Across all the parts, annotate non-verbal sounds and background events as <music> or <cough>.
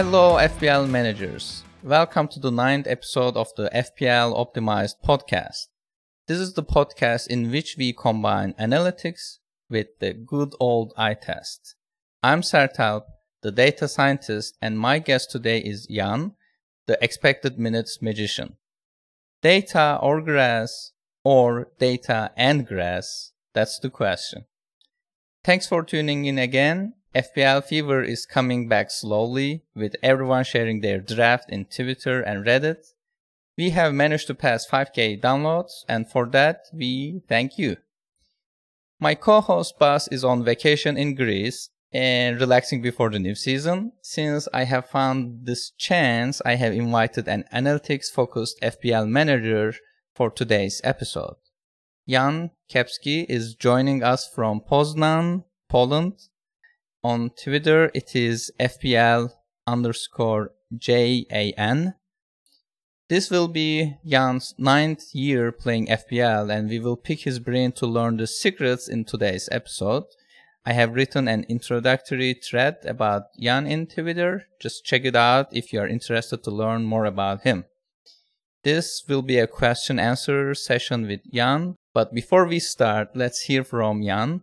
Hello, FPL managers. Welcome to the ninth episode of the FPL Optimized podcast. This is the podcast in which we combine analytics with the good old eye test. I'm Sertalp, the data scientist, and my guest today is Jan, the expected minutes magician. Data or grass, or data and grass? That's the question. Thanks for tuning in again. FPL Fever is coming back slowly, with everyone sharing their draft in Twitter and Reddit. We have managed to pass 5k downloads, and for that, we thank you. My co host Bas is on vacation in Greece and relaxing before the new season. Since I have found this chance, I have invited an analytics focused FPL manager for today's episode. Jan Kepski is joining us from Poznan, Poland. On Twitter, it is FPL underscore JAN. This will be Jan's ninth year playing FPL, and we will pick his brain to learn the secrets in today's episode. I have written an introductory thread about Jan in Twitter. Just check it out if you are interested to learn more about him. This will be a question answer session with Jan, but before we start, let's hear from Jan.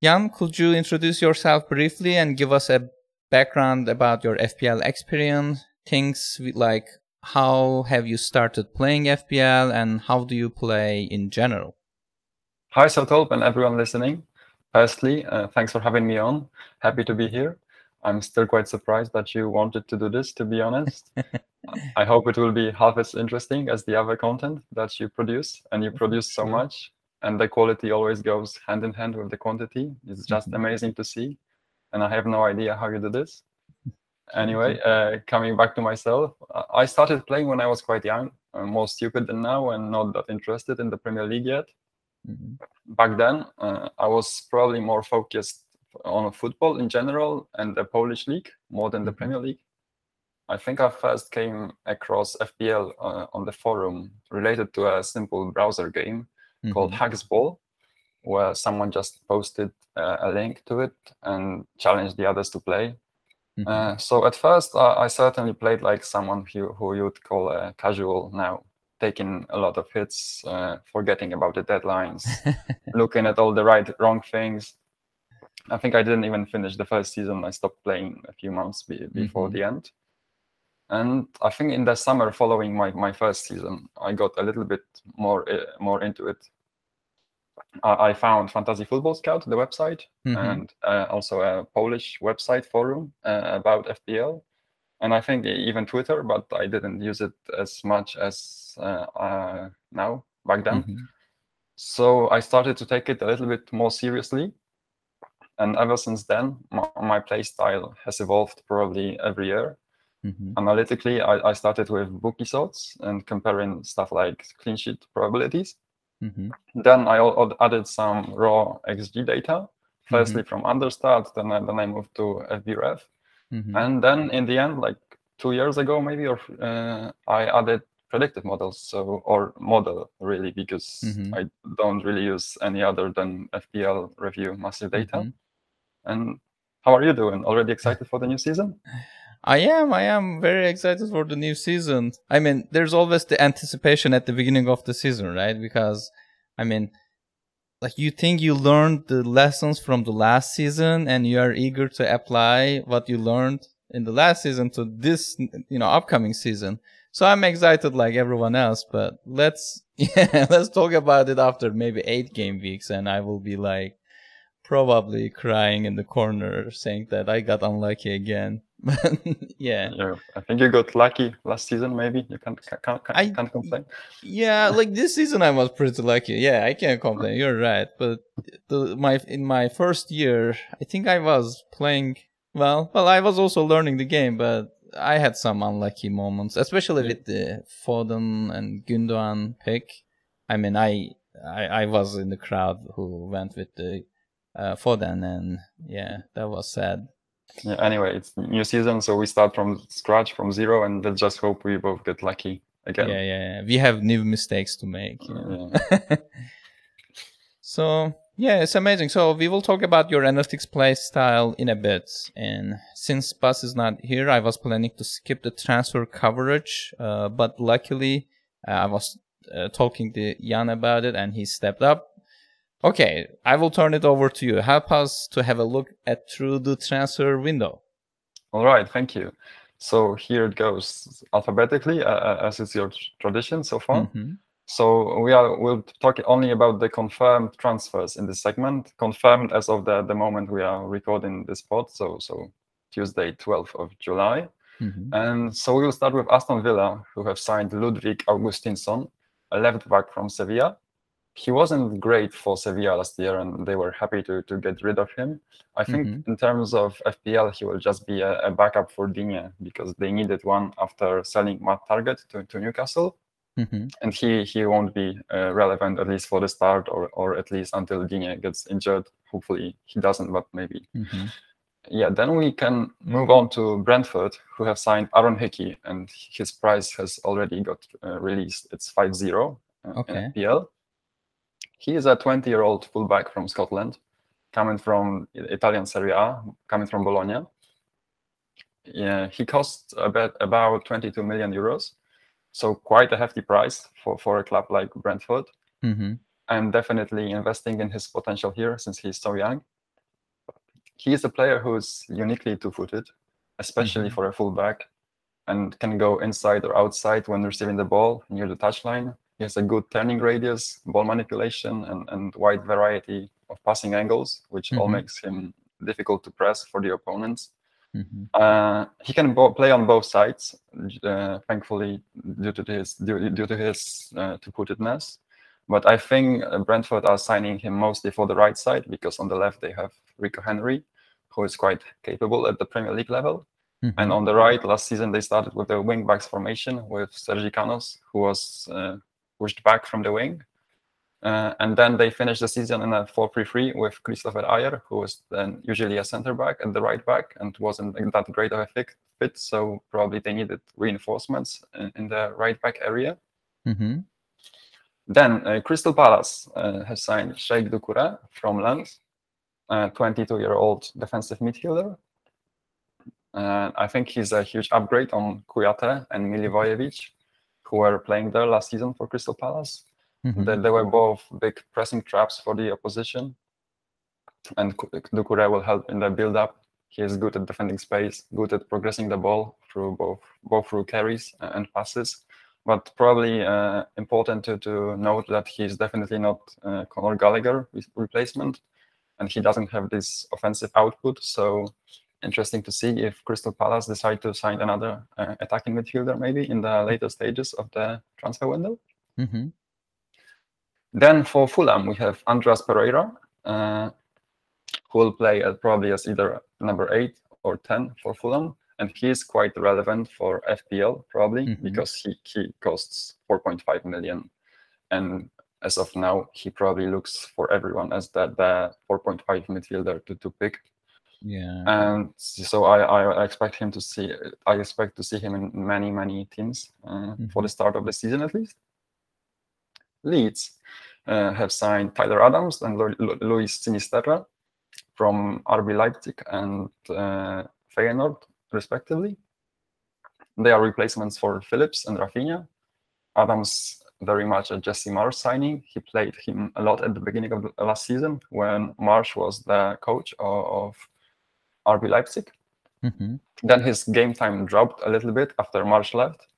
Jan, could you introduce yourself briefly and give us a background about your FPL experience? Things like how have you started playing FPL and how do you play in general? Hi, Sertalp and everyone listening. Firstly, uh, thanks for having me on. Happy to be here. I'm still quite surprised that you wanted to do this, to be honest. <laughs> I hope it will be half as interesting as the other content that you produce, and you produce so much, and the quality always goes hand in hand with the quantity. It's just mm-hmm. amazing to see, and I have no idea how you do this. <laughs> Anyway, uh, coming back to myself, I started playing when I was quite young, uh, more stupid than now, and not that interested in the Premier League yet. Mm-hmm. Back then, uh, I was probably more focused on football in general and the Polish league more than the mm-hmm. Premier League. I think I first came across FPL uh, on the forum related to a simple browser game mm-hmm. called Haxball, where someone just posted uh, a link to it and challenged the others to play. Mm-hmm. Uh, so at first, I certainly played like someone who, who you'd call a casual now taking a lot of hits, uh, forgetting about the deadlines, <laughs> looking at all the right wrong things. I think I didn't even finish the first season. I stopped playing a few months be- before mm-hmm. the end. And I think in the summer following my, my first season, I got a little bit more uh, more into it. I, I found Fantasy Football Scout, the website, mm-hmm. and uh, also a Polish website forum uh, about FPL and I think even Twitter, but I didn't use it as much as uh, uh, now back then. Mm-hmm. So I started to take it a little bit more seriously, and ever since then, my, my play style has evolved probably every year. Mm-hmm. Analytically, I, I, started with bookie sorts and comparing stuff like clean sheet probabilities. Mm-hmm. Then I added some raw XG data, firstly mm-hmm. from Understat, then I, then I moved to FBref Mm-hmm. And then in the end, like two years ago, maybe, or uh, I added predictive models, so or model really, because mm-hmm. I don't really use any other than FPL review massive data. Mm-hmm. And how are you doing? Already excited for the new season? <sighs> <laughs> I am. I am very excited for the new season. I mean, there's always the anticipation at the beginning of the season, right? Because, I mean, like you think you learned the lessons from the last season and you are eager to apply what you learned in the last season to this you know upcoming season so i'm excited like everyone else but let's <laughs> yeah let's talk about it after maybe eight game weeks and i will be like probably crying in the corner saying that i got unlucky again <laughs> yeah. Yeah. I think you got lucky last season. Maybe you can't can't, can't, I, can't complain. Yeah, like this season I was pretty lucky. Yeah, I can't complain. You're right. But the, my in my first year, I think I was playing well. Well, I was also learning the game, but I had some unlucky moments, especially yeah. with the Foden and Gundogan pick. I mean, I, I I was in the crowd who went with the uh, Foden, and yeah, that was sad. Yeah, anyway, it's new season, so we start from scratch, from zero, and let's just hope we both get lucky again. Yeah, yeah, yeah. We have new mistakes to make. Yeah. <laughs> so Yeah, it's amazing. So we will talk about your analytics play style in a bit. And since Bas is not here, I was planning to skip the transfer coverage, uh, but luckily uh, I was uh, talking to Jan about it, and he stepped up. Okay, I will turn it over to you. Help us to have a look at through the transfer window. All right, thank you. So here it goes alphabetically, uh, uh as is your tradition so far. Mm-hmm. So we are we'll talk only about the confirmed transfers in this segment, confirmed as of the, the moment we are recording this pod. So so Tuesday, 12th of July. Mm-hmm. And so we will start with Aston Villa, who have signed Ludwig Augustinsson, a left back from Sevilla. He wasn't great for Sevilla last year, and they were happy to, to get rid of him. I think mm-hmm. in terms of FPL, he will just be a, a backup for Digne because they needed one after selling Matt Targett to, to Newcastle. Mm-hmm. And he he won't be uh, relevant at least for the start, or or at least until Digne gets injured. Hopefully he doesn't, but maybe. Mm-hmm. Yeah, then we can move on to Brentford, who have signed Aaron Hickey, and his price has already got uh, released. It's 5-0 uh, okay. in FPL. He is a 20-year-old fullback from Scotland, coming from Italian Serie A, coming from Bologna. Yeah, he costs about about 22 million euros so quite a hefty price for, for a club like Brentford. Mm-hmm. I'm definitely investing in his potential here since he's so young. He is a player who's uniquely two-footed, especially mm-hmm. for a fullback, and can go inside or outside when receiving the ball near the touchline. He has a good turning radius, ball manipulation, and, and wide variety of passing angles, which mm-hmm. all makes him difficult to press for the opponents. Mm-hmm. Uh, he can bo- play on both sides, uh, thankfully, due to his due, due to his uh, two-footedness. But I think Brentford are signing him mostly for the right side because on the left they have Rico Henry, who is quite capable at the Premier League level. Mm-hmm. And on the right, last season they started with the wing backs formation with Sergi Canos, who was uh, pushed back from the wing uh, and then they finished the season in a 4-3-3 with Kristoffer Ajer, who was then usually a center back at the right back and wasn't that great of a fit. So probably they needed reinforcements in, in the right back area. Mm-hmm. Then uh, Crystal Palace uh, has signed Cheick Doucouré from Lens, a 22-year-old defensive midfielder. Uh, I think he's a huge upgrade on Kouyaté and Milivojevic, who were playing there last season for Crystal Palace. Mm-hmm. They, they were both big pressing traps for the opposition. And Doucouré will help in the build up. He is good at defending space, good at progressing the ball through both both through carries and passes. But probably uh, important to, to note that he is definitely not uh, Conor Gallagher replacement, and he doesn't have this offensive output. So interesting to see if Crystal Palace decide to sign another uh, attacking midfielder maybe in the later stages of the transfer window. Mm-hmm. Then for Fulham, we have Andreas Pereira, uh, who will play at probably as either number eight or 10 for Fulham. And he is quite relevant for FPL, probably, mm-hmm. because he, he costs 4.5 million. And as of now, he probably looks for everyone as that the 4.5 midfielder to, to pick. Yeah. And so I, I expect him to see I expect to see him in many many teams uh, mm-hmm. for the start of the season at least. Leeds uh, have signed Tyler Adams and Luis Sinisterra from RB Leipzig and uh, Feyenoord, respectively. They are replacements for Phillips and Rafinha. Adams very much a Jesse Marsch signing. He played him a lot at the beginning of the last season when Marsch was the coach of, of RB Leipzig. Mm-hmm. Then his game time dropped a little bit after Marsch left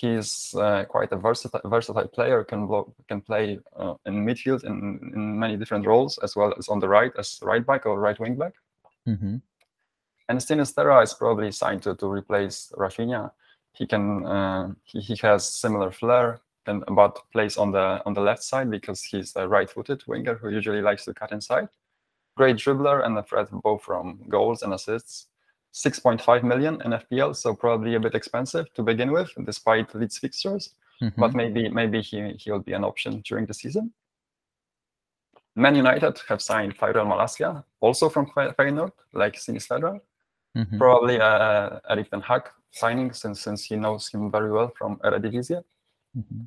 he's uh, quite a versatile, versatile player. Can can play uh, in midfield in, in many different roles, as well as on the right as right back or right wing back. Mm-hmm. And Sinisterra is probably signed to, to replace Rafinha. He can uh, he, he has similar flair, and but plays on the on the left side because he's a right-footed winger who usually likes to cut inside. Great dribbler and a threat both from goals and assists. 6.5 million in FPL, so probably a bit expensive to begin with, despite Leeds fixtures. Mm-hmm. But maybe maybe he he'll be an option during the season. Man United have signed Tyrell Malacia, also from Feyenoord, like Sinisterra. Mm-hmm. Probably uh, Erik ten Hag signing since since he knows him very well from Eredivisie. Mm-hmm.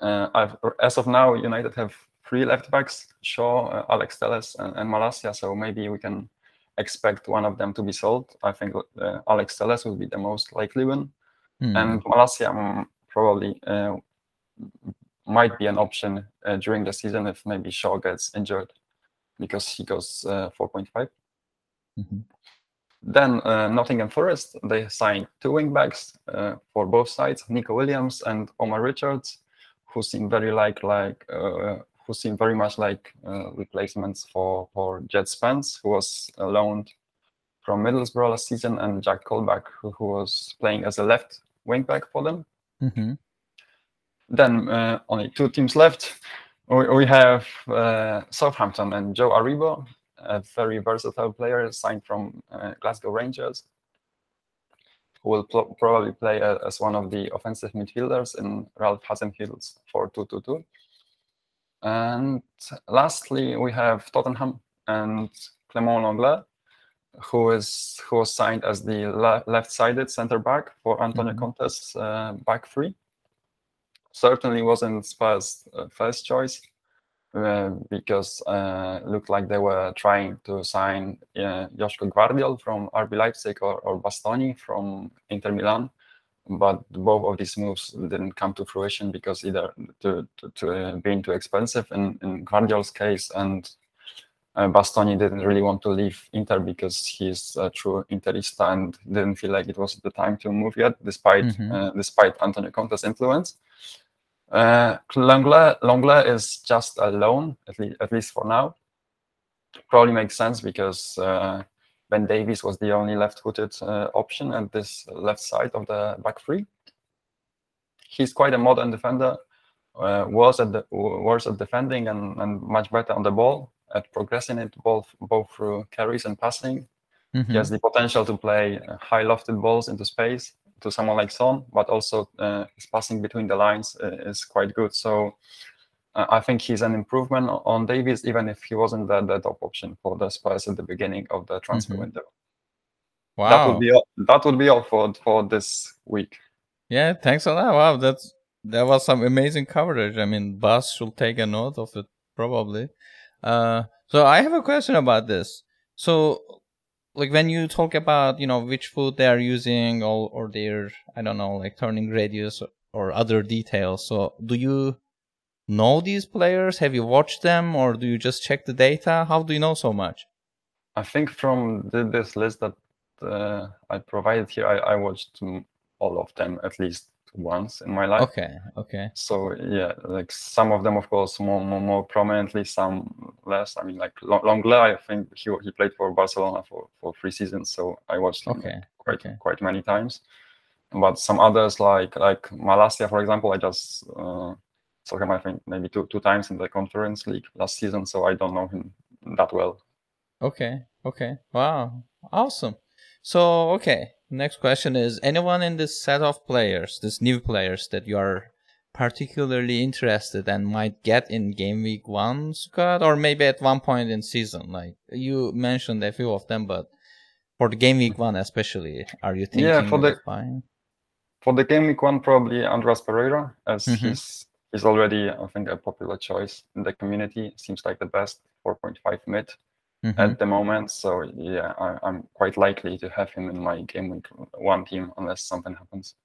Uh, as of now, United have three left backs: Shaw, uh, Alex Telles, and, and Malacia. So maybe we can expect one of them to be sold. I think uh, Alex Telles will be the most likely one, Hmm. and Malacia um, probably uh, might be an option uh, during the season if maybe Shaw gets injured, because he goes uh, 4.5. Mhm. Then uh, Nottingham Forest they signed two wing backs uh, for both sides, Nico Williams and Omar Richards, who seem very like like uh, who seem very much like uh, replacements for for Djed Spence, who was uh, loaned from Middlesbrough last season, and Jack Colback, who, who was playing as a left wing back for them. Mhm. Then uh, only two teams left. We, we have uh, Southampton and Joe Aribo, a very versatile player signed from uh, Glasgow Rangers, who will pl- probably play a- as one of the offensive midfielders in Ralph Hasenhüttl's 4-2-2-2. And lastly, we have Tottenham and Clement Lenglet, who is who was signed as the le- left-sided centre back for Antonio Mhm. Conte's uh, back three certainly wasn't Spurs' uh, first choice uh, because uh, looked like they were trying to sign uh, Joško Gvardiol from RB Leipzig or, or Bastoni from Inter Milan, but both of these moves didn't come to fruition because either to, to, to uh, being too expensive in, in Gvardiol's case and uh, Bastoni didn't really want to leave Inter because he's a true Interista and didn't feel like it was the time to move yet, despite Mhm. uh, despite Antonio Conte's influence. Uh, Lenglet is just a loan, at least at least for now. Probably makes sense because uh, Ben Davies was the only left-footed uh, option at this left side of the back three. He's quite a modern defender. Uh, was at the worse at defending and, and much better on the ball at progressing it both both through carries and passing. Mhm. He has the potential to play high lofted balls into space to someone like Son, but also uh, his passing between the lines uh, is quite good. So I think he's an improvement on Davies, even if he wasn't the, the top option for the Spurs at the beginning of the transfer Mhm. window. Wow. That would be all, that would be all for for this week. Yeah, thanks a lot. Wow, that's that was some amazing coverage. I mean, Bas should take a note of it probably. Uh, so I have a question about this. So, like when you talk about you know which food they are using or or their I don't know like turning radius or other details. So, do you know these players? Have you watched them, or do you just check the data? How do you know so much? I think from the, this list that uh, I provided here, I, I watched all of them at least once in my life. Okay, okay, So yeah, like some of them, of course, more more, more prominently, some less. I mean, like Long- Lenglet, I think he he played for Barcelona for, for three seasons, so I watched him okay, quite okay. quite many times. But some others, like like Malacia, for example, I just uh, saw him I think maybe two two times in the Conference League last season, so I don't know him that well. Okay. Okay. Wow. Awesome. So, okay. Next question is anyone in this set of players, this new players that you are particularly interested and might get in game week 1 squad or maybe at one point in season like you mentioned a few of them but for the game week 1 especially are you thinking Yeah, for the- buying? For the game week one, probably Andreas Pereira, as Mhm. he's he's already I think a popular choice in the community. Seems like the best 4.5 mid Mhm. at the moment. So yeah, I, I'm quite likely to have him in my game week one team unless something happens.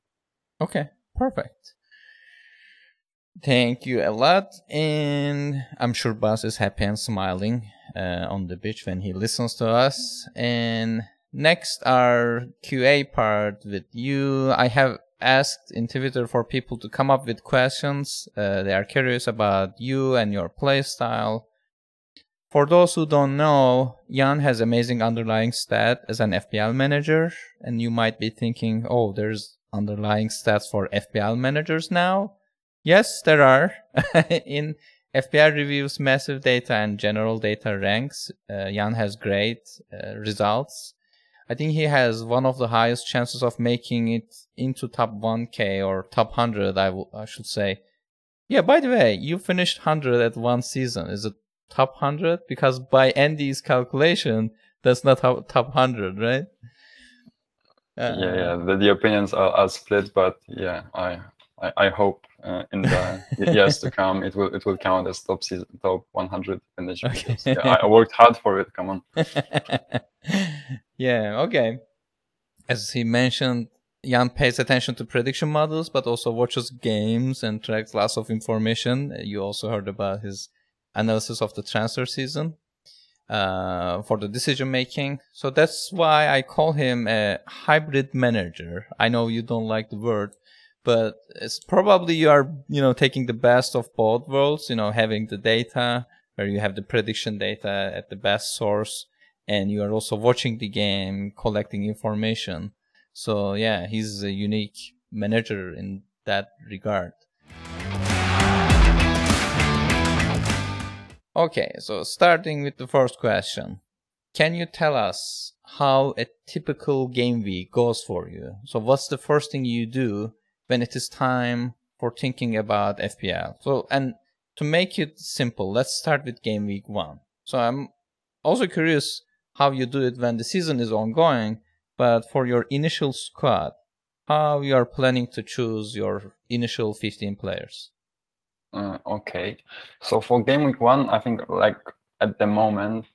Okay, perfect. Thank you a lot, and I'm sure Bas is happy and smiling uh, on the beach when he listens to us. And next, our QA part with you. I have asked in Twitter for people to come up with questions. Uh, they are curious about you and your play style. For those who don't know, Jan has amazing underlying stat as an FPL manager, and you might be thinking, oh, there's underlying stats for FPL managers now. Yes, there are. <laughs> In FPL reviews massive data and general data ranks, uh, Jan has great uh, results. I think he has one of the highest chances of making it into top 1k or top 100, I, w- I should say. Yeah, by the way, you finished 100 at one season. Is it top 100? Because by Andy's calculation, that's not top top 100, right? Uh, yeah, yeah. The, the opinions are, are split, but yeah, I I, I hope uh, in the <laughs> years to come. It will it will count as top season, top 100 finish. Okay. yeah, I I worked hard for it. Come on. <laughs> yeah, okay. As he mentioned, Jan pays attention to prediction models, but also watches games and tracks lots of information. You also heard about his analysis of the transfer season uh, for the decision making. So that's why I call him a hybrid manager. I know you don't like the word, but it's probably you are, you know, taking the best of both worlds, you know, having the data where you have the prediction data at the best source and you are also watching the game, collecting information. So yeah, he's a unique manager in that regard. Okay, so starting with the first question. Can you tell us how a typical game week goes for you? So what's the first thing you do when it is time for thinking about FPL? So and to make it simple, let's start with game week 1. So I'm also curious how you do it when the season is ongoing, but for your initial squad, how you are planning to choose your initial 15 players? Uh, okay. So for game week one, I think like at the moment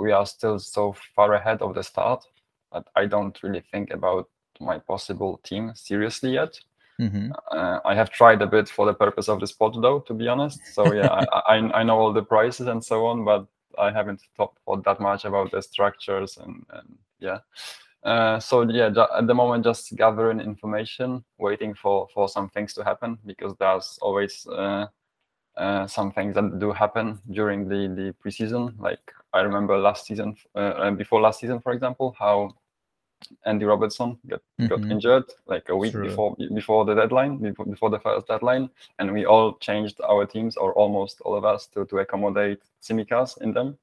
we are still so far ahead of the start that I don't really think about my possible team seriously yet. Mm-hmm. Uh, I have tried a bit for the purpose of the spot though, to be honest. So yeah, <laughs> I, I I know all the prices and so on, but I haven't thought, that much about the structures and, and yeah. Uh, so yeah, at the moment, just gathering information, waiting for for some things to happen because there's always uh, uh, some things that do happen during the the preseason. Like I remember last season, uh, uh, before last season, for example, how Andy Robertson got, got Mhm. injured like a week True. before before the deadline, before, before the first deadline, and we all changed our teams, or almost all of us, to to accommodate Tsimikas in them.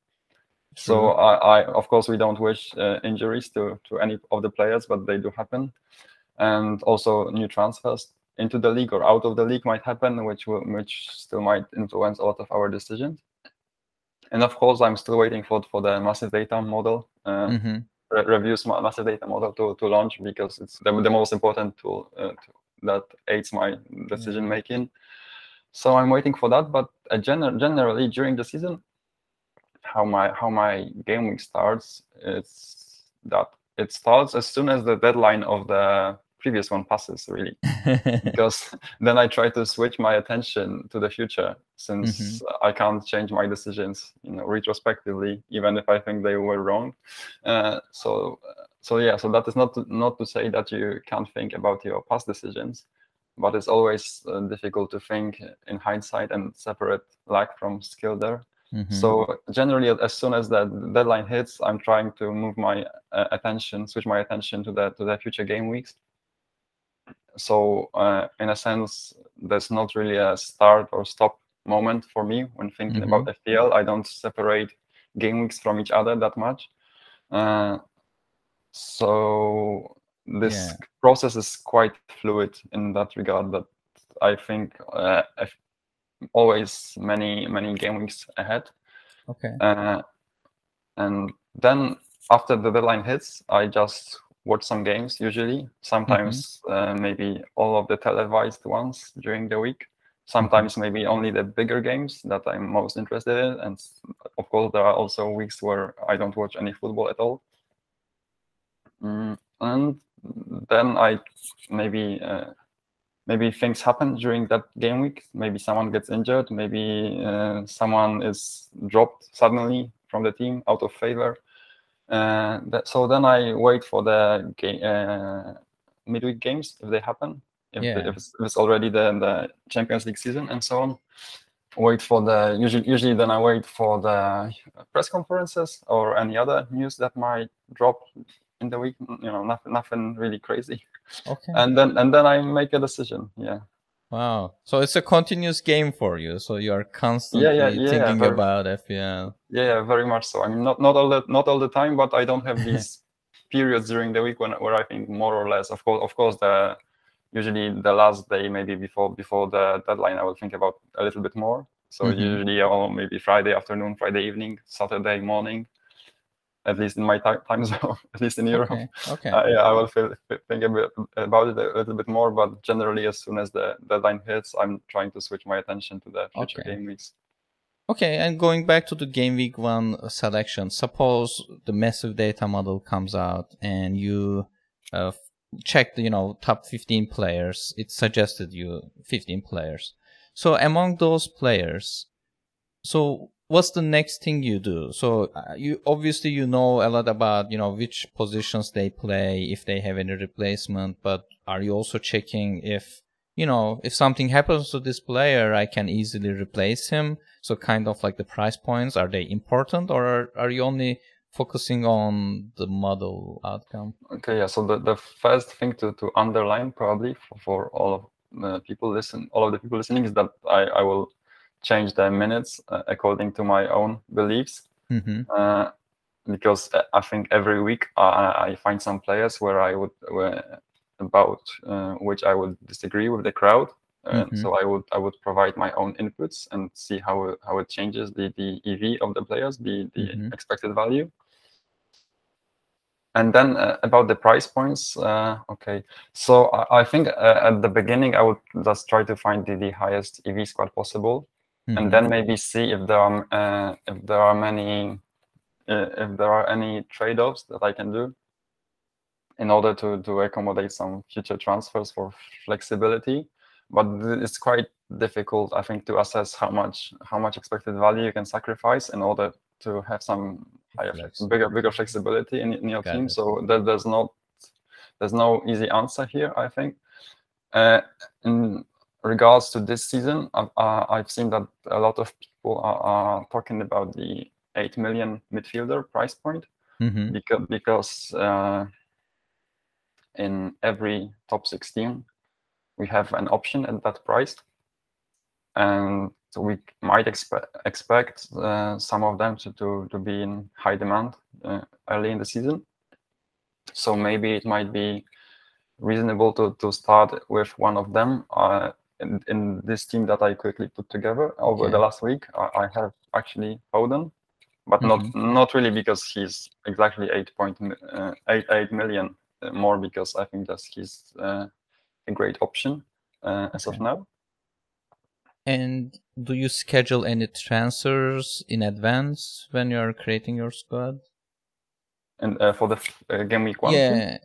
So I, I, of course, we don't wish uh, injuries to to any of the players, but they do happen, and also new transfers into the league or out of the league might happen, which will, which still might influence a lot of our decisions. And of course, I'm still waiting for for the massive data model uh, Mm-hmm. Re- reviews ma- massive data model to, to launch because it's the, the most important tool uh, to, that aids my decision making. So I'm waiting for that. But uh, gener- generally during the season, how my how my game week starts is that it starts as soon as the deadline of the previous one passes really <laughs> because then I try to switch my attention to the future since I can't change my decisions, you know, retrospectively, even if I think they were wrong. Uh, so, so yeah, so that is not to, not to say that you can't think about your past decisions, but it's always uh, difficult to think in hindsight and separate luck from skill there. Mhm. So generally, as soon as the deadline hits, I'm trying to move my uh, attention, switch my attention to the to the future game weeks. So uh, in a sense, there's not really a start or stop moment for me when thinking Mhm. about FPL. I don't separate game weeks from each other that much. Uh, so this Yeah. process is quite fluid in that regard. That I think uh, always many many game weeks ahead. okay. Uh, and then after the deadline hits, I just watch some games usually. Sometimes uh, maybe all of the televised ones during the week. Sometimes maybe only the bigger games that I'm most interested in. And of course, there are also weeks where I don't watch any football at all. Mm, and then I maybe uh, maybe things happen during that game week. Maybe someone gets injured. Maybe uh, someone is dropped suddenly from the team out of favor. Uh, that, so then I wait for the game, uh, midweek games if they happen. If, Yeah. if, it's, if it's already the, the Champions League season and so on. Wait for the usually usually then I wait for the press conferences or any other news that might drop in the week. You know, nothing nothing really crazy Okay. and then and then I make a decision. Yeah, wow. So it's a continuous game for you. So you are constantly yeah, yeah, thinking very- about FPL. yeah, yeah, very much so. I mean, not not all the not all the time, but I don't have these <laughs> periods during the week when where I think more or less. Of course, of course, the usually the last day, maybe before before the deadline, I will think about a little bit more. So Mhm. usually, or maybe Friday afternoon, Friday evening, Saturday morning. At least in my time <laughs> zone, at least in Europe. Okay. okay. Uh, yeah, I will feel, think a bit about it a little bit more, but generally, as soon as the deadline hits, I'm trying to switch my attention to the future Okay. game weeks. Okay, and going back to the game week one selection, suppose the massive data model comes out and you uh, f- check the you know top 15 players. It suggested you 15 players. So among those players, so what's the next thing you do? So uh, you obviously you know a lot about you know which positions they play, if they have any replacement, but are you also checking if you know if something happens to this player, I can easily replace him? So kind of like the price points, are they important or are, are you only focusing on the model outcome? Okay, yeah. So the, the first thing to, to underline probably for, for all of the people listen, all of the people listening is that I, I will change the minutes uh, according to my own beliefs. hmm uh, because uh, I think every week uh, I find some players where I would where, about uh, which I would disagree with the crowd. Uh, Mhm. So I would I would provide my own inputs and see how it- how it changes the the EV of the players, the the Mhm. expected value. And then uh, about the price points, uh, okay. So I, I think uh, at the beginning I would just try to find the, the highest EV squad possible Mhm. and then maybe see if there are uh, if there are many uh, if there are any trade-offs that I can do in order to to accommodate some future transfers for flexibility. But it's quite difficult, I think, to assess how much how much expected value you can sacrifice in order to have some higher, flex- bigger bigger flexibility in, in your Got team. it. So that there's not there's no easy answer here. I think. Uh, in regards to this season, I've, uh, I've seen that a lot of people are, are talking about the 8 million midfielder price point Mhm. because, because uh, in every top 16, we have an option at that price. And so we might expe- expect uh, some of them to, to, to be in high demand uh, early in the season. So maybe it might be reasonable to, to start with one of them. In, in this team that I quickly put together over the last week, I, I have actually Foden, but not not really because he's exactly eight point uh, eight eight million uh, more because I think that he's uh, a great option uh, as of now. And do you schedule any transfers in advance when you're creating your squad? And uh, for the uh, game week one, team, yeah,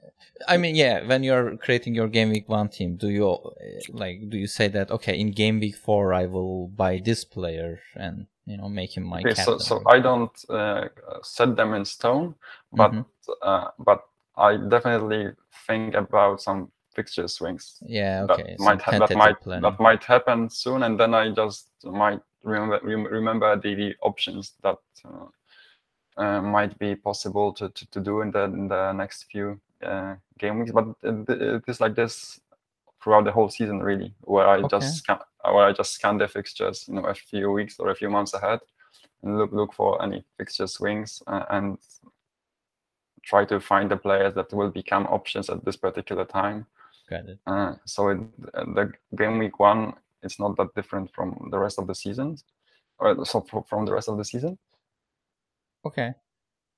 I mean, yeah. When you're creating your game week one team, do you uh, like do you say that okay, in game week four I will buy this player and you know make him my okay, so captain? so I don't uh, set them in stone, but Mhm. uh, but I definitely think about some fixture swings yeah, okay. some might ha- that might planning. that might happen soon, and then I just might remember rem- remember the, the options that uh, uh, might be possible to, to, to do in the in the next few uh, game weeks. But it, it is like this throughout the whole season, really, where I Okay. just scan, where I just scan the fixtures, you know, a few weeks or a few months ahead, and look look for any fixture swings uh, and try to find the players that will become options at this particular time. Got it. Uh, so it, the game week one it's not that different from the rest of the seasons, or so from the rest of the season. Okay.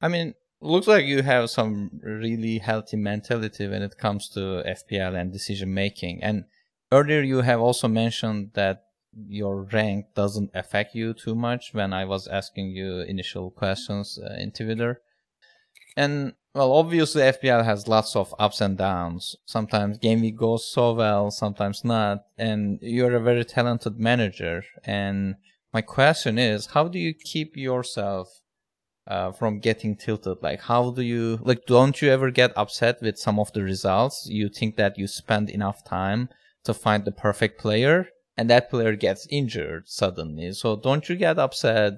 I mean, looks like you have some really healthy mentality when it comes to FPL and decision making. And earlier you have also mentioned that your rank doesn't affect you too much when I was asking you initial questions uh, in Twitter. And well, obviously FPL has lots of ups and downs. Sometimes game week goes so well, sometimes not. And you're a very talented manager. And my question is, how do you keep yourself uh, from getting tilted? Like, how do you like? Don't you ever get upset with some of the results? You think that you spend enough time to find the perfect player, and that player gets injured suddenly. So don't you get upset?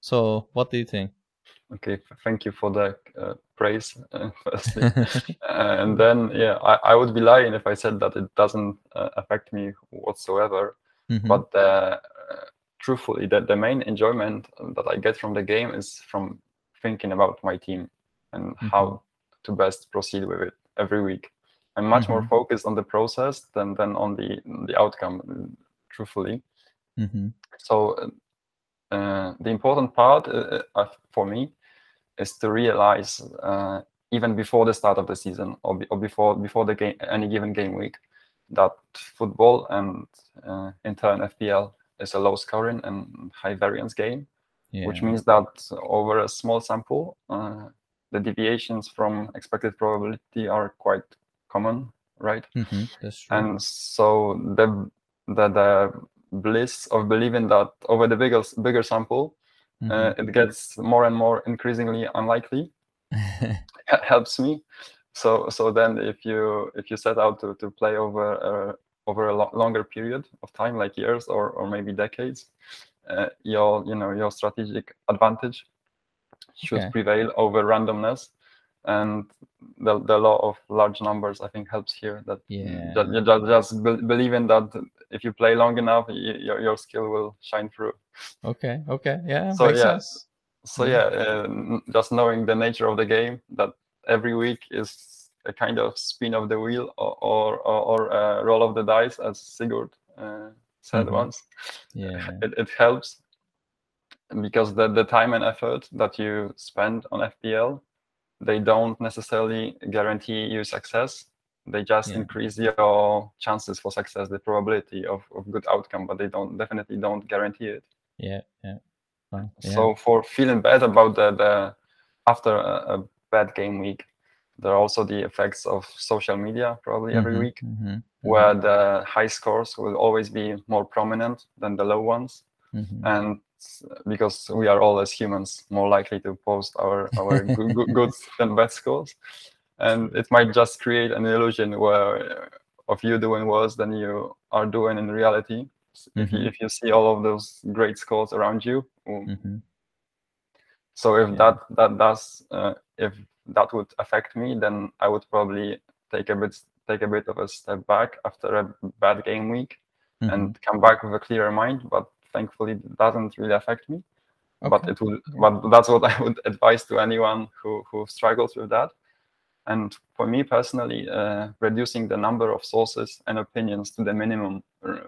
So what do you think? Okay, thank you for the uh, praise, uh, <laughs> firstly. <laughs> and then, yeah, I, I would be lying if I said that it doesn't uh, affect me whatsoever. Mhm. But uh, truthfully, the, the main enjoyment that I get from the game is from thinking about my team and how to best proceed with it every week. I'm much more Mhm. focused on the process than, than on the the outcome, truthfully. Mhm. So uh, the important part uh, uh, for me is to realize uh, even before the start of the season or, be, or before before the game any given game week that football and uh, in turn FPL is a low scoring and high variance game, yeah. which means that over a small sample, uh, the deviations from expected probability are quite common, right? Mm-hmm, that's true. And so the, the the bliss of believing that over the bigger bigger sample, uh, mm-hmm. uh, it gets more and more increasingly unlikely <laughs> helps me so so then if you if you set out to, to play over a, over a lo- longer period of time like years or, or maybe decades uh, your you know your strategic advantage should okay. prevail over randomness. And the, the law of large numbers i think helps here that yeah. just, just, just be- believing that if you play long enough you, your, your skill will shine through. Okay okay. Yeah so yeah. sense. so yeah uh, just knowing the nature of the game that every week is a kind of spin of the wheel or or, or a roll of the dice, as Sigurd uh, said mm-hmm. once. Yeah, it, it helps because the, the time and effort that you spend on FPL, they don't necessarily guarantee you success. They just yeah. increase your chances for success, the probability of, of good outcome, but they don't definitely don't guarantee it. Yeah, yeah. Well, yeah. So for feeling bad about the, the after a, a bad game week. There are also the effects of social media, probably every mm-hmm, week, mm-hmm, where the high scores will always be more prominent than the low ones. Mm-hmm. And because we are all as humans more likely to post our, our <laughs> good, good than bad scores. And it might just create an illusion where of you doing worse than you are doing in reality. If, you, mm-hmm. if you see all of those great scores around you, mm-hmm. So if yeah. that that does uh, if that would affect me, then I would probably take a bit take a bit of a step back after a bad game week mm-hmm. and come back with a clearer mind. But thankfully, it doesn't really affect me. Okay. But it would. But that's what <laughs> I would advise to anyone who who struggles with that. And for me personally, uh, reducing the number of sources and opinions to the minimum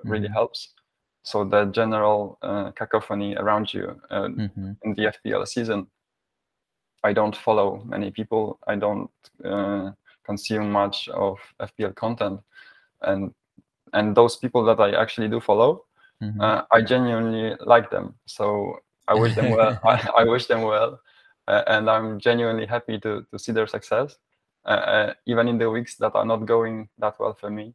really mm-hmm. helps so the general uh, cacophony around you uh, mm-hmm. in the FPL season. I don't follow many people. I don't uh, consume much of FPL content, and and those people that I actually do follow, mm-hmm. Uh, I genuinely like them. So I wish them well. I, <laughs> <laughs> I, wish them well, uh, and I'm genuinely happy to to see their success, uh, even in the weeks that are not going that well for me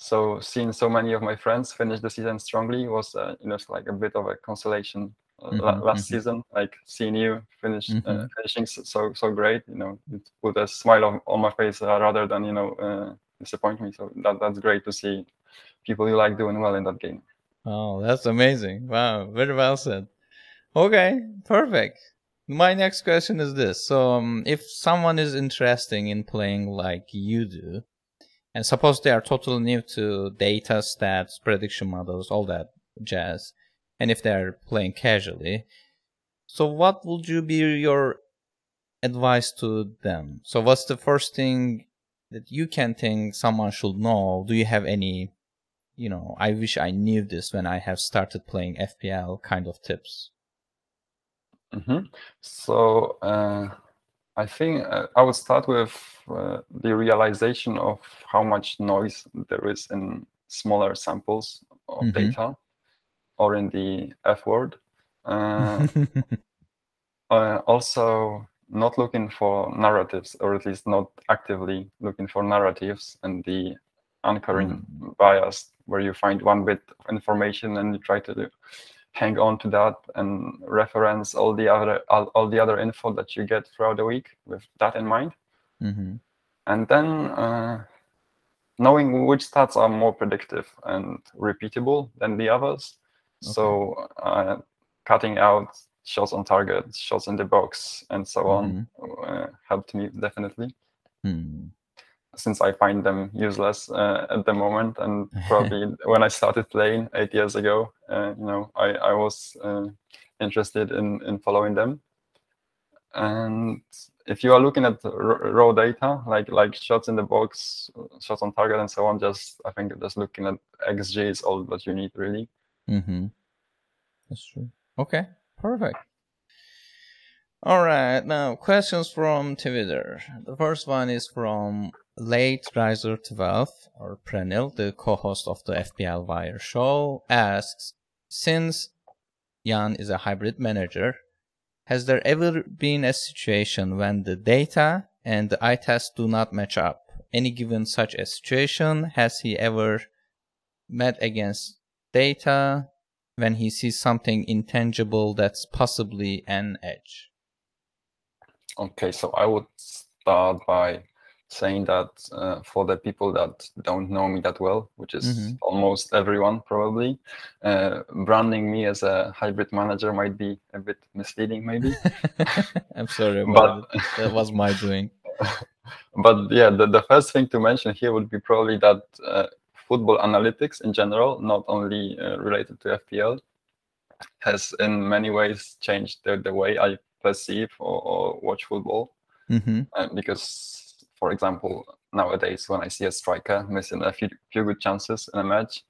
so seeing so many of my friends finish the season strongly was uh, you know like a bit of a consolation uh, mm-hmm, last mm-hmm. season like seeing you finish uh, mm-hmm. finishing so so great you know it put a smile on, on my face uh, rather than you know uh, disappoint me. So that that's great to see people you like doing well in that game. Oh that's amazing. Wow very well said. Okay perfect. My next question is this. So um, if someone is interested in playing like you do and suppose they are totally new to data, stats, prediction models, all that jazz, and if they're playing casually, so what would you be your advice to them? So what's the first thing that you can think someone should know? Do you have any, you know, I wish I knew this when I have started playing FPL kind of tips? Mm-hmm. So uh, I think uh, I would start with uh, the realization of how much noise there is in smaller samples of mm-hmm. data or in the F word. Uh, <laughs> uh, also, not looking for narratives, or at least not actively looking for narratives and the anchoring mm-hmm. bias, where you find one bit of information and you try to do hang on to that and reference all the other all, all the other info that you get throughout the week with that in mind mm-hmm. and then uh, knowing which stats are more predictive and repeatable than the others okay. so uh, cutting out shots on target shots in the box and so mm-hmm. on uh, helped me definitely mm-hmm since I find them useless uh, at the moment. And <laughs> probably when I started playing eight years ago, uh, you know, I, I was uh, interested in, in following them. And if you are looking at raw data, like like shots in the box, shots on target, and so on, just I think just looking at XG is all that you need really. Mm-hmm. That's true. Okay, perfect. All right, now questions from Twitter. The first one is from Late Riser 12 or Prenil, the co-host of the FPL Wire show, asks, since Jan is a hybrid manager, has there ever been a situation when the data and the eye test do not match up? Any given such a situation, has he ever met against data when he sees something intangible that's possibly an edge? Okay, so I would start by saying that uh, for the people that don't know me that well, which is Mhm. almost everyone probably, uh, branding me as a hybrid manager might be a bit misleading, maybe. <laughs> I'm sorry <laughs> but. That was my doing. <laughs> but yeah, the, the first thing to mention here would be probably that uh, football analytics in general, not only uh, related to FPL, has in many ways changed the, the way I perceive or, or watch football. hmm Uh, because, for example, nowadays when I see a striker missing a few, few good chances in a match,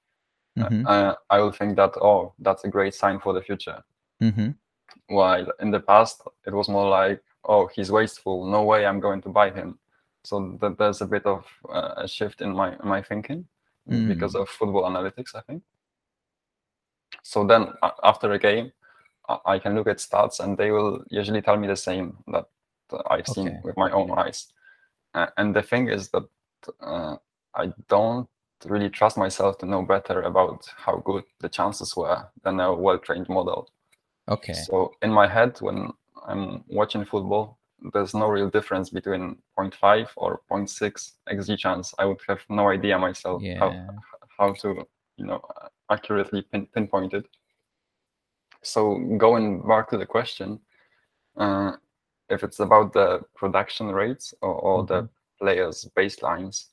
hmm uh, I will think that, oh, that's a great sign for the future. hmm While in the past, it was more like, oh, he's wasteful. No way I'm going to buy him. So th- there's a bit of uh, a shift in my in my thinking because of football analytics, I think. So then after a game, I- can look at stats and they will usually tell me the same that I've seen Okay. with my own eyes. Uh, and the thing is that uh, I don't really trust myself to know better about how good the chances were than a well-trained model. Okay. So in my head, when I'm watching football, there's no real difference between 0.5 or 0.6 xg chance. I would have no idea myself how, Yeah. how to, you know, accurately pin, pinpoint it. So going back to the question, uh, if it's about the production rates or, or the players' baselines,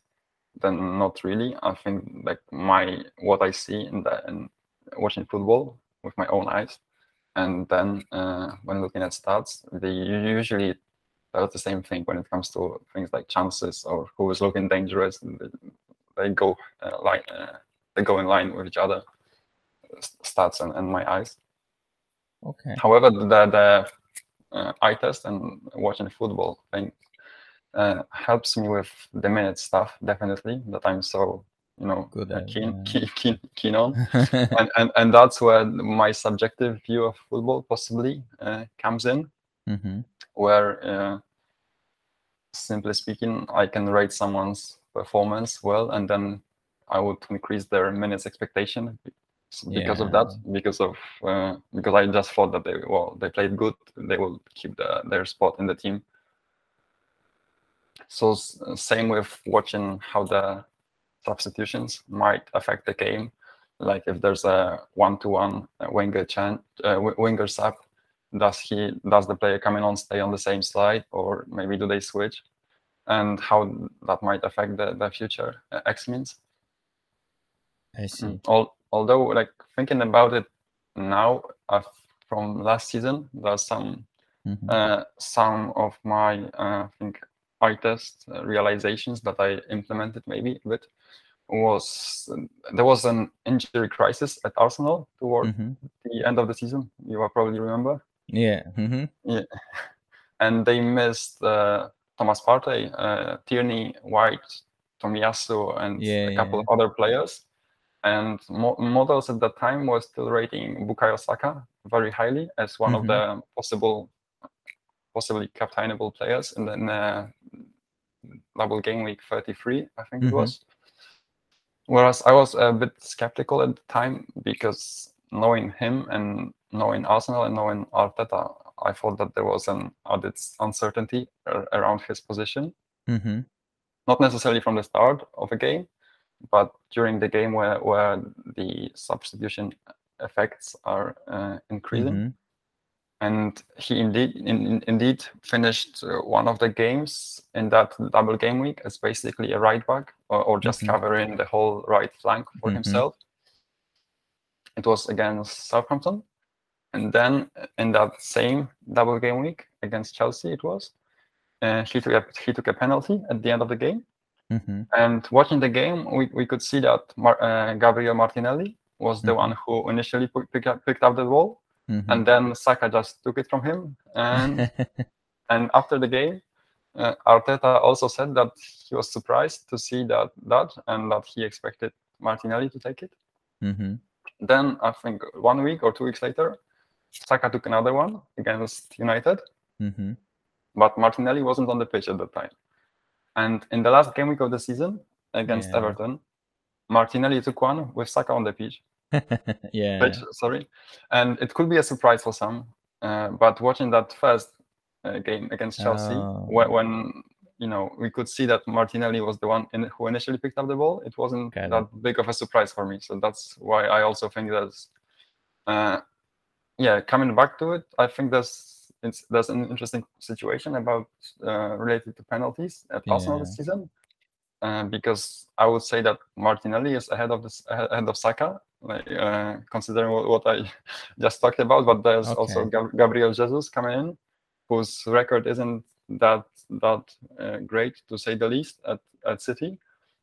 then not really. I think like my what I see in the in watching football with my own eyes, and then uh, when looking at stats, they usually does the same thing when it comes to things like chances or who is looking dangerous. They, they go uh, line, uh, they go in line with each other. Stats and, and my eyes. Okay. However, the the uh, eye test and watching football thing uh, helps me with the minute stuff definitely that I'm so you know Good uh, keen, keen keen keen on, <laughs> and, and and that's where my subjective view of football possibly uh, comes in, hmm where uh, simply speaking, I can rate someone's performance well, and then I would increase their minutes expectation because of that because of uh, because I just thought that they well they played good they will keep the, their spot in the team. So same with watching how the substitutions might affect the game. Like if there's a one-to-one uh, winger chan uh, wi- winger sub, does he does the player coming on stay on the same slide or maybe do they switch? And how that might affect the, the future uh, xMins. I see. Al- although like thinking about it now uh, from last season there's some Mhm. uh, some of my uh, I think eye test uh, realizations that I implemented maybe a bit was there was an injury crisis at Arsenal toward Mhm. the end of the season you will probably remember Yeah. hmm and they missed uh, Thomas Partey, uh, Tierney, White, Tomiyasu, and Yeah, a couple of other players. And mo- models at that time were still rating Bukayo Saka very highly as one of Mhm. the possible, possibly captainable players in the, in the double game week 33, I think Mhm. it was. Whereas I was a bit skeptical at the time because knowing him and knowing Arsenal and knowing Arteta, I thought that there was an added uncertainty ar- around his position. hmm Not necessarily from the start of a game, but during the game where, where the substitution effects are uh, increasing. hmm And he indeed in, in- indeed finished uh, one of the games in that double game week as basically a right back or, or just Mhm. covering the whole right flank for Mhm. himself. It was against Southampton. And then in that same double game week against Chelsea, it was, uh, he, took a, he took a penalty at the end of the game. hmm And watching the game, we, we could see that Mar- uh, Gabriel Martinelli was the Mhm. one who initially pi- pick up, picked up the ball. mm-hmm. and then Saka just took it from him. And <laughs> and after the game, uh, Arteta also said that he was surprised to see that that and that he expected Martinelli to take it. Then I think one week or two weeks later, Saka took another one against United, mm-hmm. but Martinelli wasn't on the pitch at that time. And in the last game week of the season against yeah. Everton, Martinelli took one with Saka on the pitch. <laughs> yeah. Pitch, sorry, and it could be a surprise for some. Uh, but watching that first uh, game against Chelsea, oh. when, when, you know we could see that Martinelli was the one in, who initially picked up the ball, it wasn't Got that big of a surprise for me. So that's why I also think that's, uh, yeah, coming back to it, I think there's it's there's an interesting situation about uh, related to penalties at yeah. Arsenal this season. Uh, because I would say that Martinelli is ahead of this ahead of Saka, like, uh, considering what, what, I <laughs> just talked about. But there's okay. also Gab- Gabriel Jesus coming in, whose record isn't that that uh, great to say the least at, at City,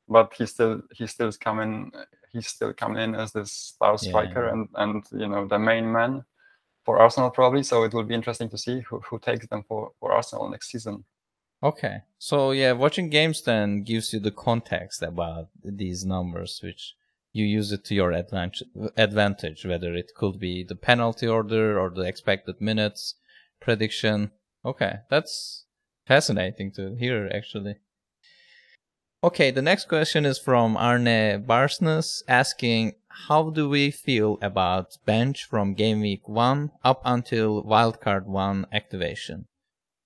but he still he still coming he's still coming in as this star striker yeah. and and you know the main man for Arsenal probably. So it will be interesting to see who, who takes them for for Arsenal next season. Okay. So yeah, watching games then gives you the context about these numbers, which you use it to your advantage, advantage, whether it could be the penalty order or the expected minutes prediction. Okay, that's fascinating to hear actually. Okay, the next question is from Arne Barsnes asking how do we feel about bench from game week 1 up until wildcard 1 activation?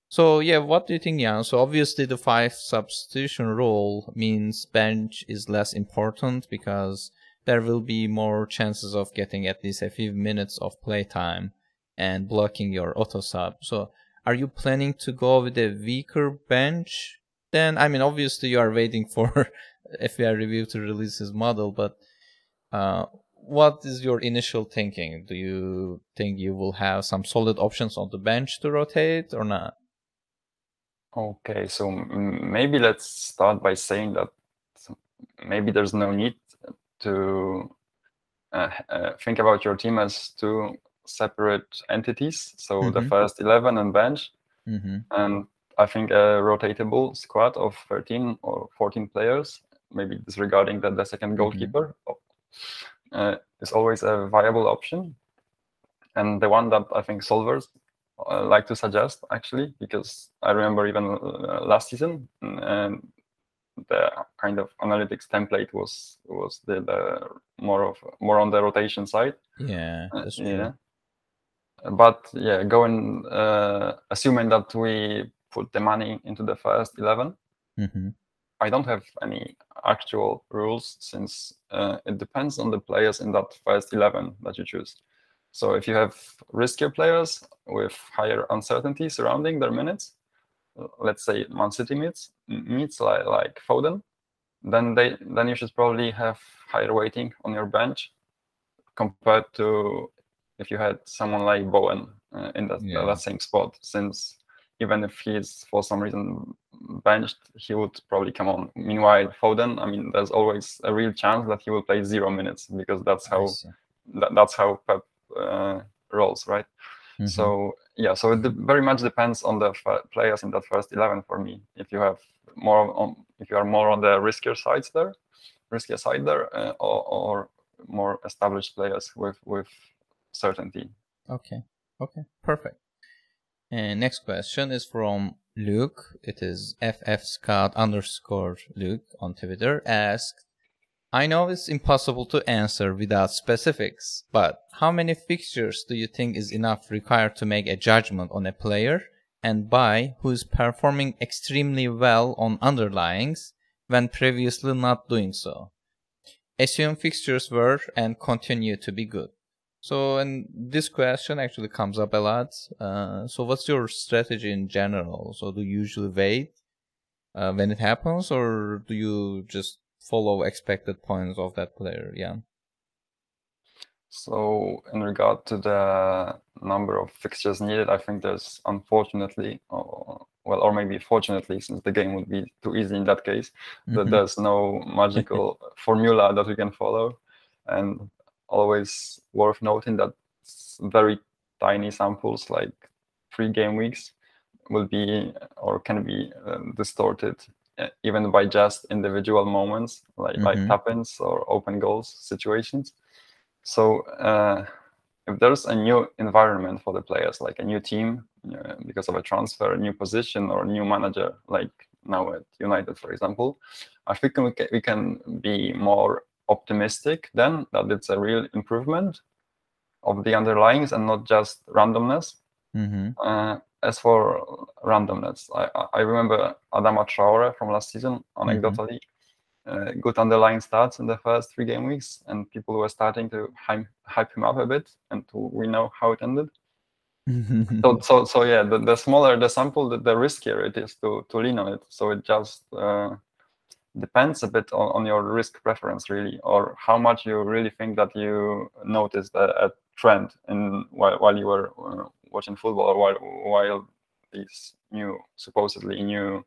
So yeah, what do you think, Jan? So obviously the five substitution rule means bench is less important because there will be more chances of getting at least a few minutes of playtime and blocking your auto sub. So are you planning to go with a weaker bench? Then I mean obviously you are waiting <laughs> for FPL review to release his model, but uh, what is your initial thinking? Do you think you will have some solid options on the bench to rotate or not? Okay, so maybe let's start by saying that maybe there's no need to uh, uh, think about your team as two separate entities. So mm-hmm. the first 11 and bench. Mm-hmm. And I think a rotatable squad of 13 or 14 players, maybe disregarding that the second mm-hmm. goalkeeper, mm-hmm. uh, is always a viable option. And the one that I think solvers uh, like to suggest actually because I remember even uh, last season and the kind of analytics template was was the, the more of more on the rotation side. Yeah, uh, yeah. But yeah, going uh, assuming that we put the money into the first 11 mm-hmm. I don't have any actual rules since uh, it depends on the players in that first eleven that you choose. So if you have riskier players with higher uncertainty surrounding their minutes, let's say Man City meets meets like, like Foden, then they then you should probably have higher weighting on your bench compared to if you had someone like Bowen uh, in that, yeah. that same spot. Since even if he's for some reason benched, he would probably come on. Meanwhile, Foden, I mean, there's always a real chance that he will play zero minutes because that's how that, that's how Pep uh, rolls, right? Mm-hmm. So yeah, so it very much depends on the f- players in that first eleven for me. If you have more on, if you are more on the riskier sides there, riskier side there, uh, or, or more established players with with certainty. Okay. Okay. Perfect. And next question is from Luke. It is FF Scout underscore Luke on Twitter. Asked, I know it's impossible to answer without specifics, but how many fixtures do you think is enough required to make a judgment on a player and by who's performing extremely well on underlyings when previously not doing so? Assume fixtures were and continue to be good. So, and this question actually comes up a lot. Uh, so, what's your strategy in general? So, do you usually wait uh, when it happens, or do you just follow expected points of that player. Yeah. So in regard to the number of fixtures needed, I think there's unfortunately, well, or maybe fortunately, since the game would be too easy in that case, mm-hmm. that there's no <laughs> magical formula that we can follow, and always worth noting that very tiny samples like three game weeks will be or can be uh, distorted even by just individual moments like mm-hmm. like tap-ins or open goals situations so uh, if there's a new environment for the players like a new team uh, because of a transfer a new position or a new manager like now at united for example i think we can, we can be more optimistic then that it's a real improvement of the underlyings and not just randomness mm-hmm. uh, as for randomness, I, I remember Adama Traore from last season, anecdotally, mm-hmm. uh, good underlying stats in the first three game weeks, and people were starting to hype, him up a bit, and we know how it ended. so, so, so yeah, the, the smaller the sample, the, the riskier it is to, to lean on it. So it just uh, depends a bit on, on your risk preference, really, or how much you really think that you noticed a, a trend in while, while you were uh, watching football while while these new supposedly new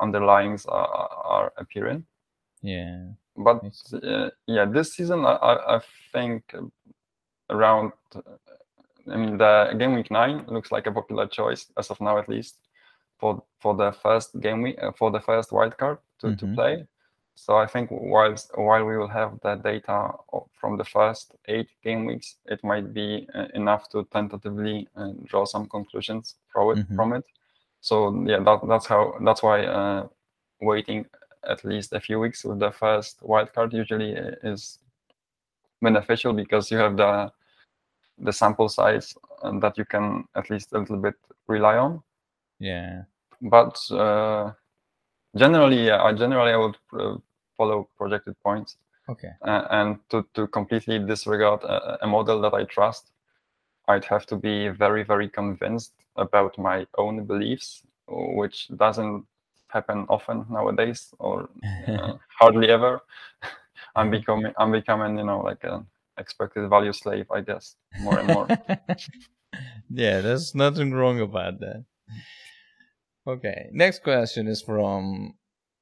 underlyings are, are appearing. Yeah. But uh, yeah, this season I, I think around. I mean, the game week nine looks like a popular choice as of now, at least for for the first game week uh, for the first wild card to, mm-hmm. to play. So I think whilst while we will have the data from the first eight game weeks, it might be uh, enough to tentatively uh, draw some conclusions from it. Mm-hmm. From it. So yeah, that, that's how that's why uh, waiting at least a few weeks with the first wildcard usually is beneficial because you have the the sample size that you can at least a little bit rely on. Yeah. But uh, generally, yeah, generally I would uh, follow projected points. Okay. Uh, and to, to completely disregard a, a, model that I trust, I'd have to be very, very convinced about my own beliefs, which doesn't happen often nowadays or uh, <laughs> hardly ever. <laughs> I'm becoming, I'm becoming, you know, like an expected value slave, I guess, more and more. <laughs> yeah, there's nothing wrong about that. Okay, next question is from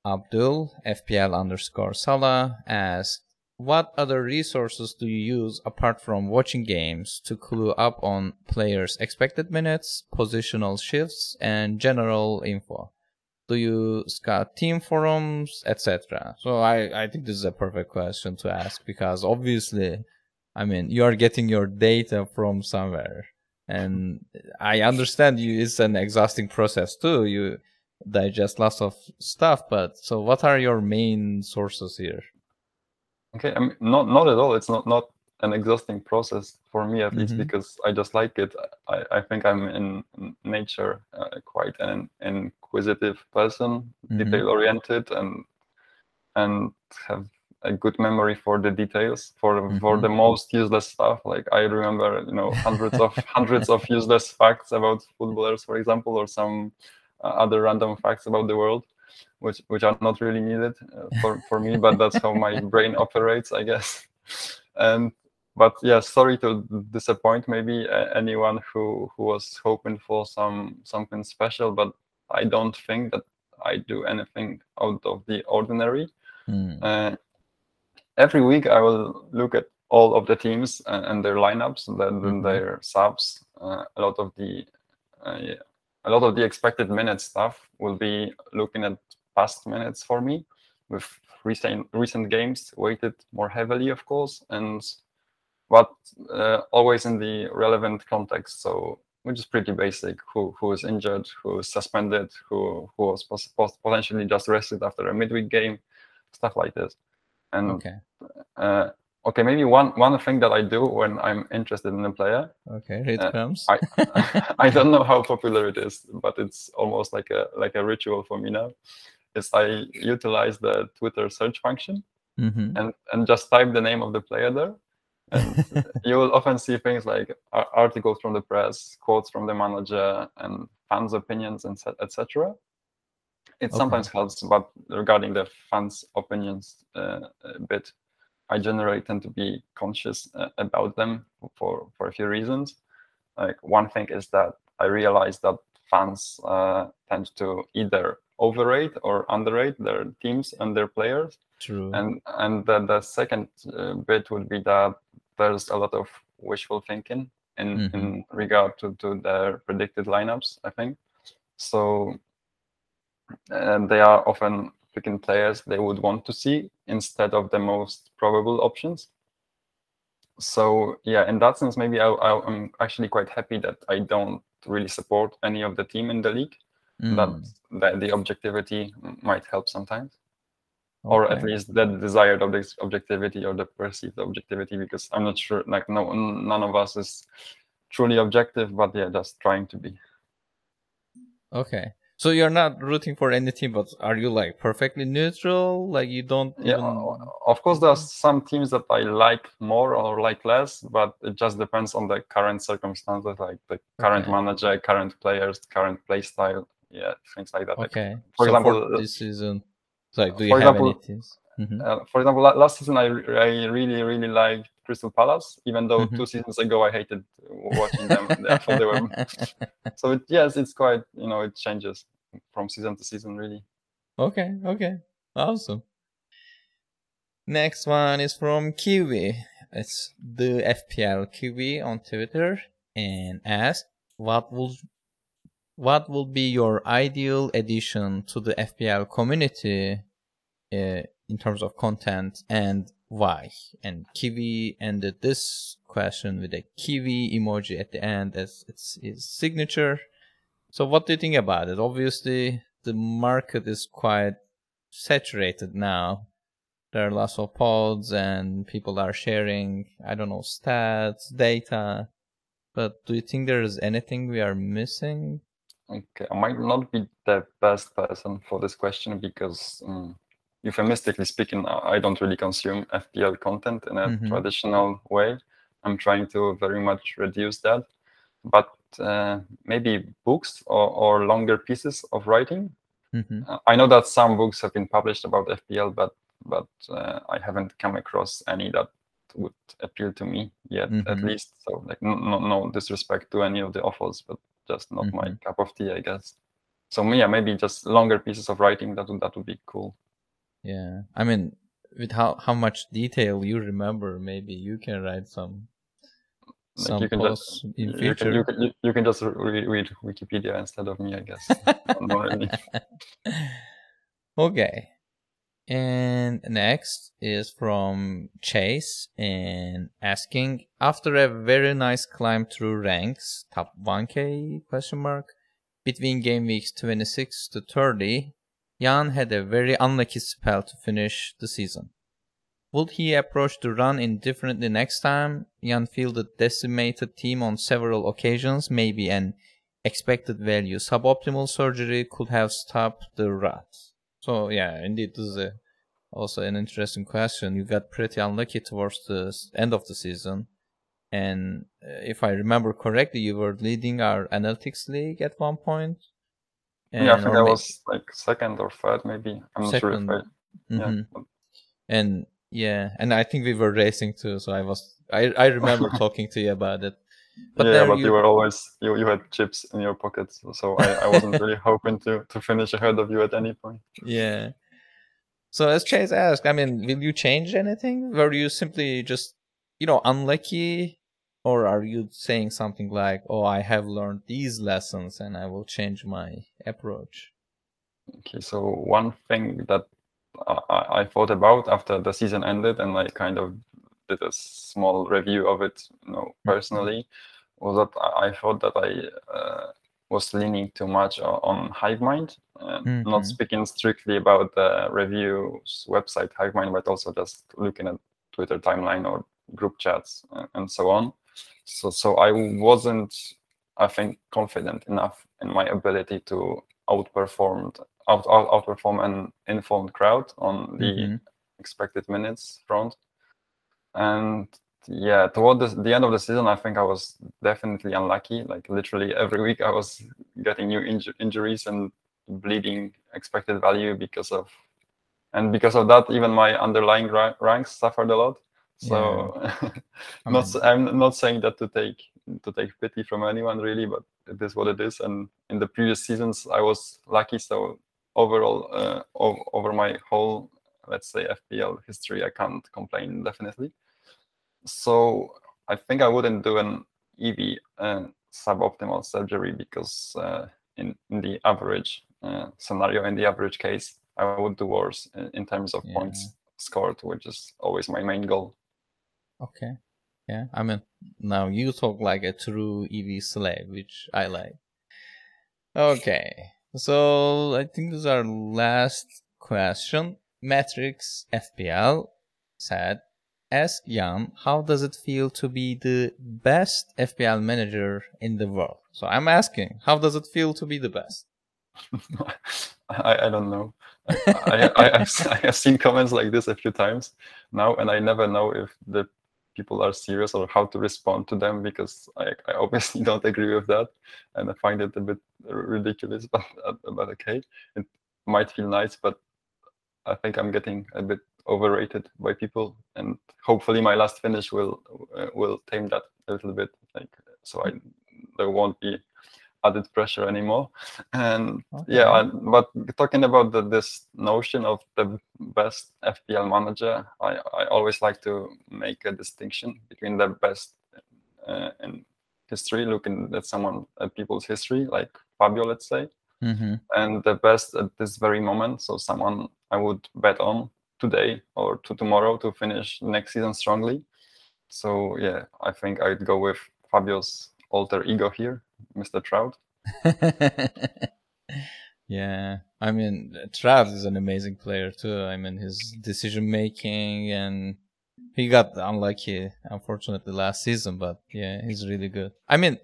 Abdul FPL underscore Salah asks, what other resources do you use apart from watching games to clue up on players' expected minutes, positional shifts, and general info? Do you scout team forums, etc.? So I, I think this is a perfect question to ask because obviously, I mean, you are getting your data from somewhere and i understand you it's an exhausting process too you digest lots of stuff but so what are your main sources here okay I mean, not not at all it's not not an exhausting process for me at least mm-hmm. because i just like it i, I think i'm in nature uh, quite an inquisitive person mm-hmm. detail oriented and and have a good memory for the details for mm-hmm. for the most useless stuff. Like i remember you know hundreds of <laughs> hundreds of useless facts about footballers for example or some uh, other random facts about the world which which are not really needed uh, for for me but that's how my <laughs> brain operates i guess. And but yeah sorry to disappoint maybe uh, anyone who who was hoping for some something special but i don't think that i do anything out of the ordinary. Mm every week I will look at all of the teams and, and their lineups and then mm-hmm. their subs. Uh, a lot of the uh, yeah, a lot of the expected minutes stuff will be looking at past minutes for me with recent recent games weighted more heavily, of course, and but uh, always in the relevant context. So which is pretty basic. Who who is injured, who is suspended, who who was potentially just rested after a midweek game, stuff like this. And okay, uh, okay, maybe one one thing that I do when I'm interested in a player. Okay, it uh, comes. I <laughs> <laughs> I don't know how popular it is, but it's almost like a like a ritual for me now. Is I utilize the Twitter search function mm-hmm. and and just type the name of the player there. And <laughs> you will often see things like articles from the press, quotes from the manager, and fans' opinions, and etc it okay. sometimes helps but regarding the fans opinions uh, a bit i generally tend to be conscious uh, about them for for a few reasons like one thing is that i realize that fans uh, tend to either overrate or underrate their teams and their players true and and the, the second uh, bit would be that there's a lot of wishful thinking in Mhm. in regard to to their predicted lineups. I think so. And they are often picking players they would want to see instead of the most probable options. So yeah, in that sense, maybe I, I, I'm actually quite happy that I don't really support any of the team in the league. Mm, That, that the objectivity might help sometimes or at least the desired object- objectivity or the perceived objectivity because i'm not sure like no none of us is truly objective but yeah just trying to be Okay. So you're not rooting for any team, but are you like perfectly neutral? Like you don't yeah even of course there are some teams that i like more or like less but it just depends on the current circumstances like the current Okay. manager current players current play style yeah things like that Like, Okay. for so example, for this season, like, do you have example, any teams? Mhm. Uh, for example, last season I, I really really liked Crystal Palace, even though Mhm. two seasons ago I hated watching them. <laughs> <laughs> They were <laughs> so. It, yes, it's quite you know it changes from season to season really. okay. Okay. Awesome. Next one is from Kiwi. It's the FPL Kiwi on Twitter and asked, "What will what will be your ideal addition to the FPL community uh, in terms of content and why?" And Kiwi ended this question with a Kiwi emoji at the end as its his signature. So, what do you think about it? Obviously, the market is quite saturated now. There are lots of pods and people are sharing, I don't know, stats, data. But do you think there is anything we are missing? Okay, I might not be the best person for this question because, um, euphemistically speaking, I don't really consume FPL content in a Mhm. traditional way. I'm trying to very much reduce that, but maybe books or, or longer pieces of writing. hmm Uh, I know that some books have been published about FPL, but but uh, I haven't come across any that would appeal to me yet, at Mhm. least. So, like, no, no, no disrespect to any of the authors, but just not my Mhm. cup of tea, I guess. So, yeah, maybe just longer pieces of writing that would that would be cool. Yeah. I mean, with how, how much detail you remember, maybe you can write some Like, some you can just in you can, you can you can just re- read Wikipedia instead of me, I guess. <laughs> Okay. And next is from Chase and asking after a very nice climb through ranks, top 1k question mark, between game weeks 26 to 30, Jan had a very unlucky spell to finish the season. Would he approach the run indifferently next time? Jan fielded decimated team on several occasions, maybe an expected value suboptimal surgery could have stopped the rot. So yeah, indeed, this is a, also an interesting question. You got pretty unlucky towards the end of the season, and uh, if I remember correctly, you were leading our analytics league at one point. yeah, I think I was like second or third, maybe. I'm not sure if I. Yeah, Mhm. but- and yeah, and I think we were racing too. So I was, I I remember <laughs> talking to you about it. But yeah, but you- you, were always you, you had chips in your pockets, so I, I wasn't really <laughs> hoping to to finish ahead of you at any point. Yeah. So as Chase asked, I mean, will you change anything? Were you simply just, you know, unlucky? Or are you saying something like, oh, I have learned these lessons and I will change my approach? Okay, so one thing that I, I thought about after the season ended, and I kind of did a small review of it, you know, personally, was that I, thought that I uh, was leaning too much on, HiveMind, Mhm. not speaking strictly about the reviews website HiveMind, but also just looking at Twitter timeline or group chats and so on. So, so I wasn't, I think, confident enough in my ability to outperform out, out outperform an informed crowd on the Mhm. expected minutes front. And yeah, toward the, the end of the season, I think I was definitely unlucky. Like literally every week, I was getting new inju- injuries and bleeding expected value because of, and because of that, even my underlying ra- ranks suffered a lot. So, <laughs> I not s- mean- I'm not saying that to take to take pity from anyone really, but it is what it is. And in the previous seasons, I was lucky. So overall, uh, ov- over my whole, let's say FPL history, I can't complain definitely. So I think I wouldn't do an EV uh, suboptimal surgery because uh, in, in the average uh, scenario, in the average case, I would do worse in, in terms of yeah. points scored, which is always my main goal. Okay. Yeah, I mean, now you talk like a true EV slave, which I like. Okay, so I think this is our last question. Matrix FPL said, Ask Jan, how does it feel to be the best FPL manager in the world? So I'm asking, how does it feel to be the best? <laughs> I, I don't know. I, I, I've, <laughs> I have seen comments like this a few times now, and I never know if the people are serious or how to respond to them because I, I obviously <laughs> don't agree with that and I find it a bit ridiculous <laughs> but, but okay. It might feel nice but I think I'm getting a bit overrated by people and hopefully my last finish will uh, will tame that a little bit like so I there won't be added pressure anymore and okay. yeah I, but talking about the, this notion of the best fpl manager I, I always like to make a distinction between the best uh, in history looking at someone at people's history like fabio let's say mm-hmm. and the best at this very moment so someone i would bet on today or to tomorrow to finish next season strongly so yeah i think i'd go with fabio's alter ego here Mr. Trout. <laughs> yeah, I mean Trout is an amazing player too. I mean his decision making and he got unlucky unfortunately last season, but yeah, he's really good. I mean,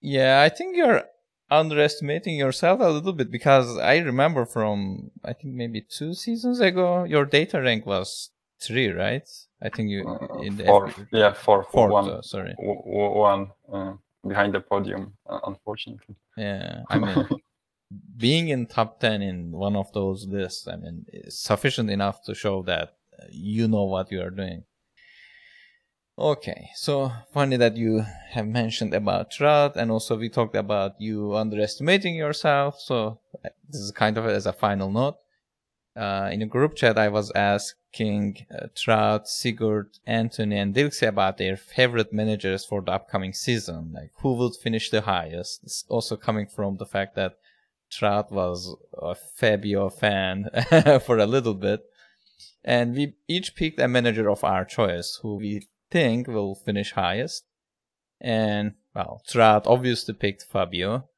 yeah, I think you're underestimating yourself a little bit because I remember from I think maybe two seasons ago your data rank was three, right? I think you uh, in the four, yeah, four, four, one, uh, sorry, one. Uh, behind the podium, uh, unfortunately. Yeah, I mean, <laughs> being in top ten in one of those lists, I mean, is sufficient enough to show that you know what you are doing. Okay, so funny that you have mentioned about Trout, and also we talked about you underestimating yourself. So this is kind of as a final note. Uh, in a group chat, I was asked King, uh, Trout, Sigurd, Anthony, and Dilksey about their favorite managers for the upcoming season. Like who would finish the highest? It's also coming from the fact that Trout was a Fabio fan <laughs> for a little bit. And we each picked a manager of our choice who we think will finish highest. And well, Trout obviously picked Fabio.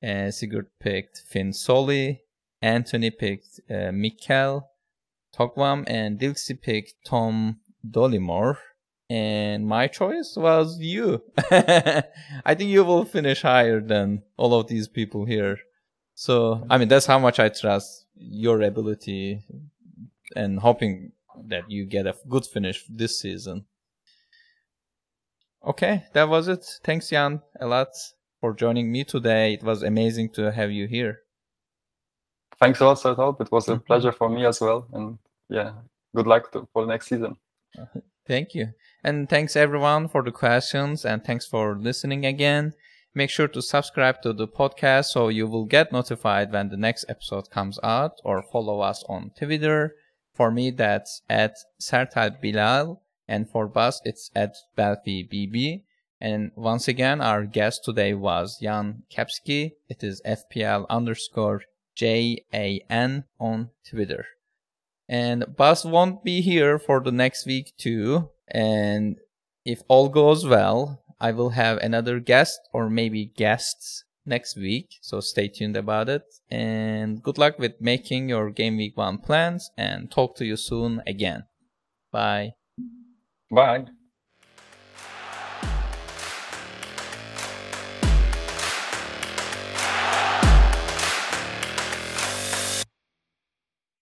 And Sigurd picked Finn Solly. Anthony picked uh. Togwam and Dilksey picked Tom Dollimore. And my choice was you. <laughs> I think you will finish higher than all of these people here. So, I mean, that's how much I trust your ability and hoping that you get a good finish this season. Okay, that was it. Thanks, Jan, a lot for joining me today. It was amazing to have you here thanks a lot, Sertalp. It was a mm-hmm. pleasure for me as well. And yeah, good luck to, for the next season. Thank you. And thanks everyone for the questions and thanks for listening again. Make sure to subscribe to the podcast so you will get notified when the next episode comes out or follow us on Twitter. For me, that's at Sertal Bilal and for Bas, it's at Belfi BB. And once again, our guest today was Jan Kępski. It is FPL underscore J A N on Twitter. And Bas won't be here for the next week too. And if all goes well, I will have another guest or maybe guests next week. So stay tuned about it. And good luck with making your game week one plans and talk to you soon again. Bye. Bye.